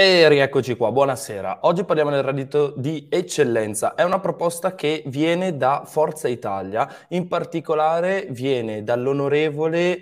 E rieccoci qua, buonasera. Oggi parliamo del reddito di eccellenza. È una proposta che viene da Forza Italia, in particolare viene dall'onorevole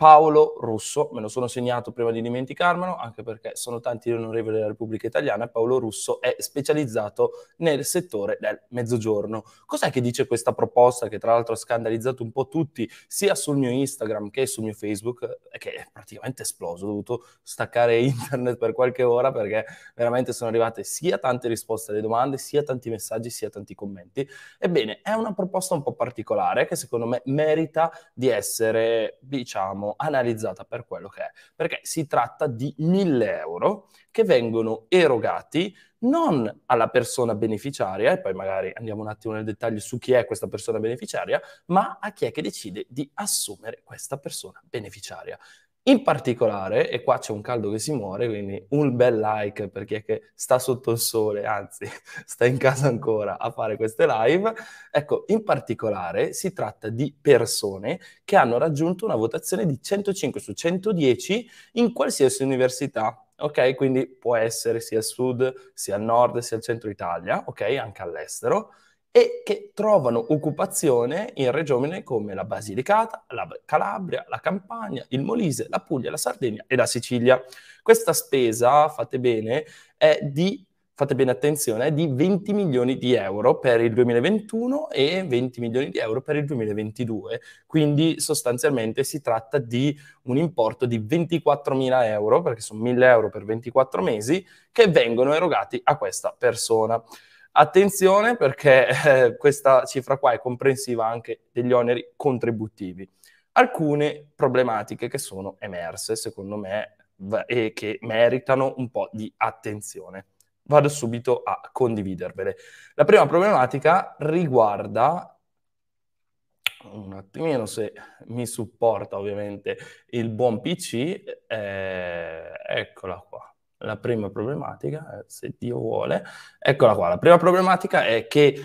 Paolo Russo, me lo sono segnato prima di dimenticarmelo, anche perché sono tanti onorevoli della Repubblica Italiana, Paolo Russo è specializzato nel settore del mezzogiorno. Cos'è che dice questa proposta, che tra l'altro ha scandalizzato un po' tutti, sia sul mio Instagram che sul mio Facebook, che è praticamente esploso, ho dovuto staccare internet per qualche ora perché veramente sono arrivate sia tante risposte alle domande, sia tanti messaggi, sia tanti commenti. Ebbene, è una proposta un po' particolare che secondo me merita di essere, diciamo, analizzata per quello che è, perché si tratta di 1000 euro che vengono erogati non alla persona beneficiaria, e poi magari andiamo un attimo nel dettaglio su chi è questa persona beneficiaria, ma a chi è che decide di assumere questa persona beneficiaria. In particolare, e qua c'è un caldo che si muore, quindi un bel like per chi è che sta sotto il sole, anzi sta in casa ancora a fare queste live, ecco, in particolare si tratta di persone che hanno raggiunto una votazione di 105 su 110 in qualsiasi università, ok? Quindi può essere sia al sud, sia al nord, sia al centro Italia, ok? Anche all'estero e che trovano occupazione in regioni come la Basilicata, la Calabria, la Campania, il Molise, la Puglia, la Sardegna e la Sicilia. Questa spesa, fate bene, è di fate bene attenzione, è di 20 milioni di euro per il 2021 e 20 milioni di euro per il 2022. Quindi sostanzialmente si tratta di un importo di 24 mila euro, perché sono 1000 euro per 24 mesi, che vengono erogati a questa persona. Attenzione perché eh, questa cifra qua è comprensiva anche degli oneri contributivi. Alcune problematiche che sono emerse, secondo me, e che meritano un po' di attenzione. Vado subito a condividervele. La prima problematica riguarda un attimino se mi supporta ovviamente il buon PC, eh, eccola qua la prima problematica, eh, se Dio vuole, eccola qua. La prima problematica è che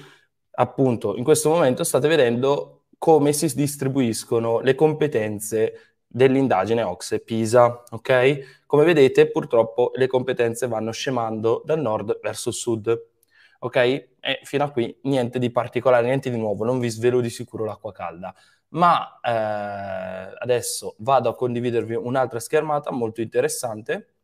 appunto in questo momento state vedendo come si distribuiscono le competenze dell'indagine OXE PISA, ok? Come vedete purtroppo le competenze vanno scemando dal nord verso il sud, ok? E fino a qui niente di particolare, niente di nuovo, non vi svelo di sicuro l'acqua calda. Ma eh, adesso vado a condividervi un'altra schermata molto interessante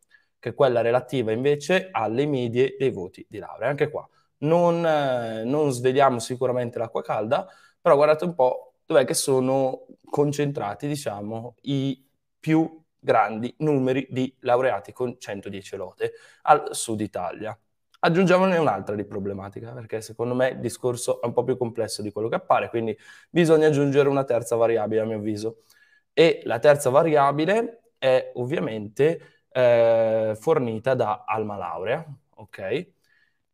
che quella relativa invece alle medie dei voti di laurea. Anche qua non, eh, non sveliamo sicuramente l'acqua calda, però guardate un po' dov'è che sono concentrati, diciamo, i più grandi numeri di laureati con 110 lode al sud Italia. Aggiungiamone un'altra di problematica, perché secondo me il discorso è un po' più complesso di quello che appare, quindi bisogna aggiungere una terza variabile a mio avviso. E la terza variabile è ovviamente eh, fornita da Alma Laurea, ok?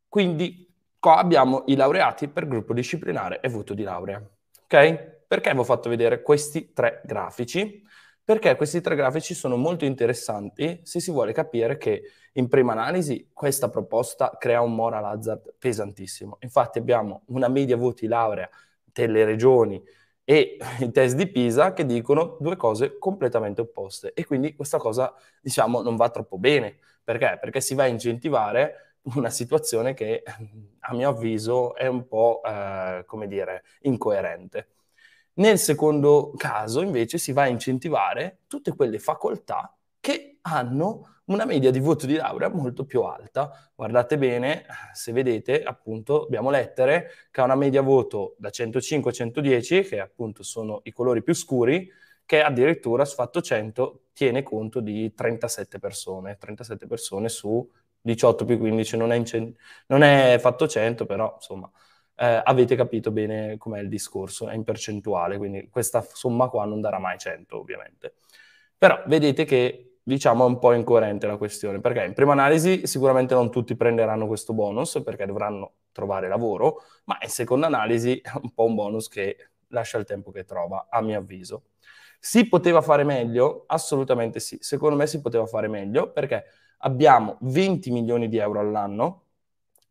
Quindi qua abbiamo i laureati per gruppo disciplinare e voto di laurea, ok? Perché vi ho fatto vedere questi tre grafici? Perché questi tre grafici sono molto interessanti se si vuole capire che in prima analisi questa proposta crea un moral hazard pesantissimo. Infatti abbiamo una media voti laurea delle regioni e i test di Pisa che dicono due cose completamente opposte e quindi questa cosa diciamo non va troppo bene perché? Perché si va a incentivare una situazione che a mio avviso è un po' eh, come dire incoerente. Nel secondo caso invece si va a incentivare tutte quelle facoltà che hanno una media di voto di laurea molto più alta. Guardate bene, se vedete, appunto, abbiamo lettere che ha una media voto da 105 a 110, che appunto sono i colori più scuri, che addirittura su fatto 100 tiene conto di 37 persone, 37 persone su 18 più 15, non è, incen- non è fatto 100, però insomma eh, avete capito bene com'è il discorso, è in percentuale, quindi questa somma qua non darà mai 100 ovviamente. Però vedete che diciamo un po' incoerente la questione, perché in prima analisi sicuramente non tutti prenderanno questo bonus perché dovranno trovare lavoro, ma in seconda analisi è un po' un bonus che lascia il tempo che trova, a mio avviso. Si poteva fare meglio? Assolutamente sì. Secondo me si poteva fare meglio perché abbiamo 20 milioni di euro all'anno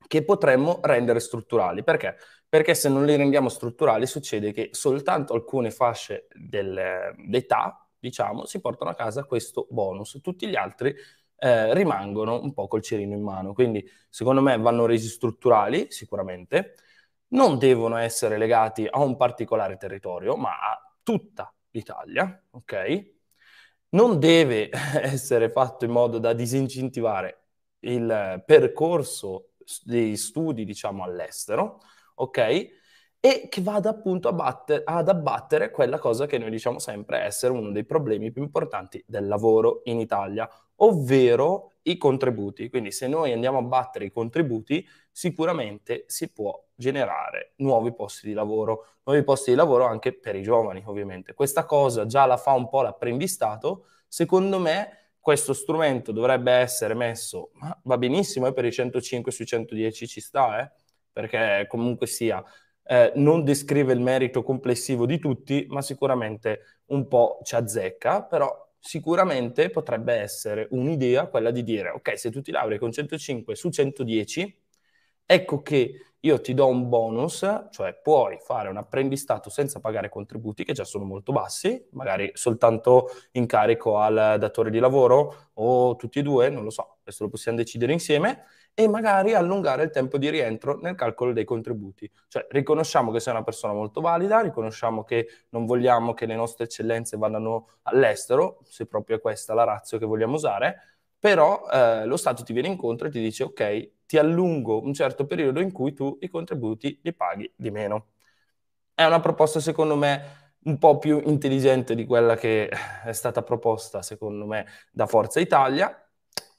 che potremmo rendere strutturali. Perché? Perché se non li rendiamo strutturali succede che soltanto alcune fasce d'età, diciamo, si portano a casa questo bonus. Tutti gli altri eh, rimangono un po' col cerino in mano. Quindi secondo me vanno resi strutturali sicuramente, non devono essere legati a un particolare territorio, ma a tutta l'Italia, ok? Non deve essere fatto in modo da disincentivare il percorso dei studi, diciamo, all'estero, ok? E che vada appunto batter- ad abbattere quella cosa che noi diciamo sempre essere uno dei problemi più importanti del lavoro in Italia, ovvero i contributi. Quindi se noi andiamo a battere i contributi, sicuramente si può generare nuovi posti di lavoro, nuovi posti di lavoro anche per i giovani, ovviamente. Questa cosa già la fa un po' l'apprendistato, secondo me questo strumento dovrebbe essere messo, ma va benissimo, eh, per i 105 sui 110 ci sta, eh, perché comunque sia, eh, non descrive il merito complessivo di tutti, ma sicuramente un po' ci azzecca, però sicuramente potrebbe essere un'idea quella di dire, ok, se tu ti laurei con 105 su 110, ecco che io ti do un bonus, cioè puoi fare un apprendistato senza pagare contributi, che già sono molto bassi, magari soltanto in carico al datore di lavoro o tutti e due, non lo so, questo lo possiamo decidere insieme, e magari allungare il tempo di rientro nel calcolo dei contributi. Cioè riconosciamo che sei una persona molto valida, riconosciamo che non vogliamo che le nostre eccellenze vadano all'estero, se proprio è questa la razza che vogliamo usare, però eh, lo Stato ti viene incontro e ti dice ok, ti allungo un certo periodo in cui tu i contributi li paghi di meno. È una proposta secondo me un po' più intelligente di quella che è stata proposta secondo me da Forza Italia,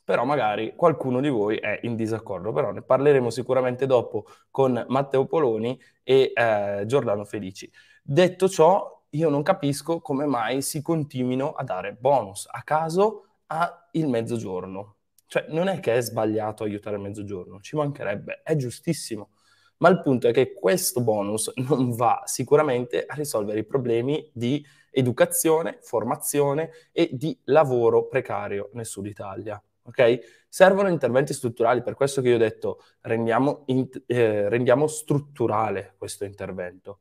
però magari qualcuno di voi è in disaccordo, però ne parleremo sicuramente dopo con Matteo Poloni e eh, Giordano Felici. Detto ciò, io non capisco come mai si continuino a dare bonus a caso a il mezzogiorno. Cioè, non è che è sbagliato aiutare il mezzogiorno, ci mancherebbe, è giustissimo. Ma il punto è che questo bonus non va sicuramente a risolvere i problemi di educazione, formazione e di lavoro precario nel sud Italia. Ok? Servono interventi strutturali, per questo che io ho detto rendiamo, in, eh, rendiamo strutturale questo intervento.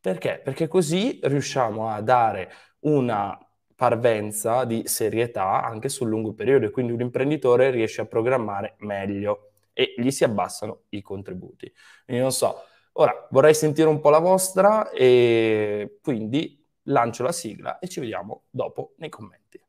Perché? Perché così riusciamo a dare una parvenza di serietà anche sul lungo periodo e quindi un imprenditore riesce a programmare meglio e gli si abbassano i contributi. Quindi non so, ora vorrei sentire un po' la vostra e quindi lancio la sigla e ci vediamo dopo nei commenti.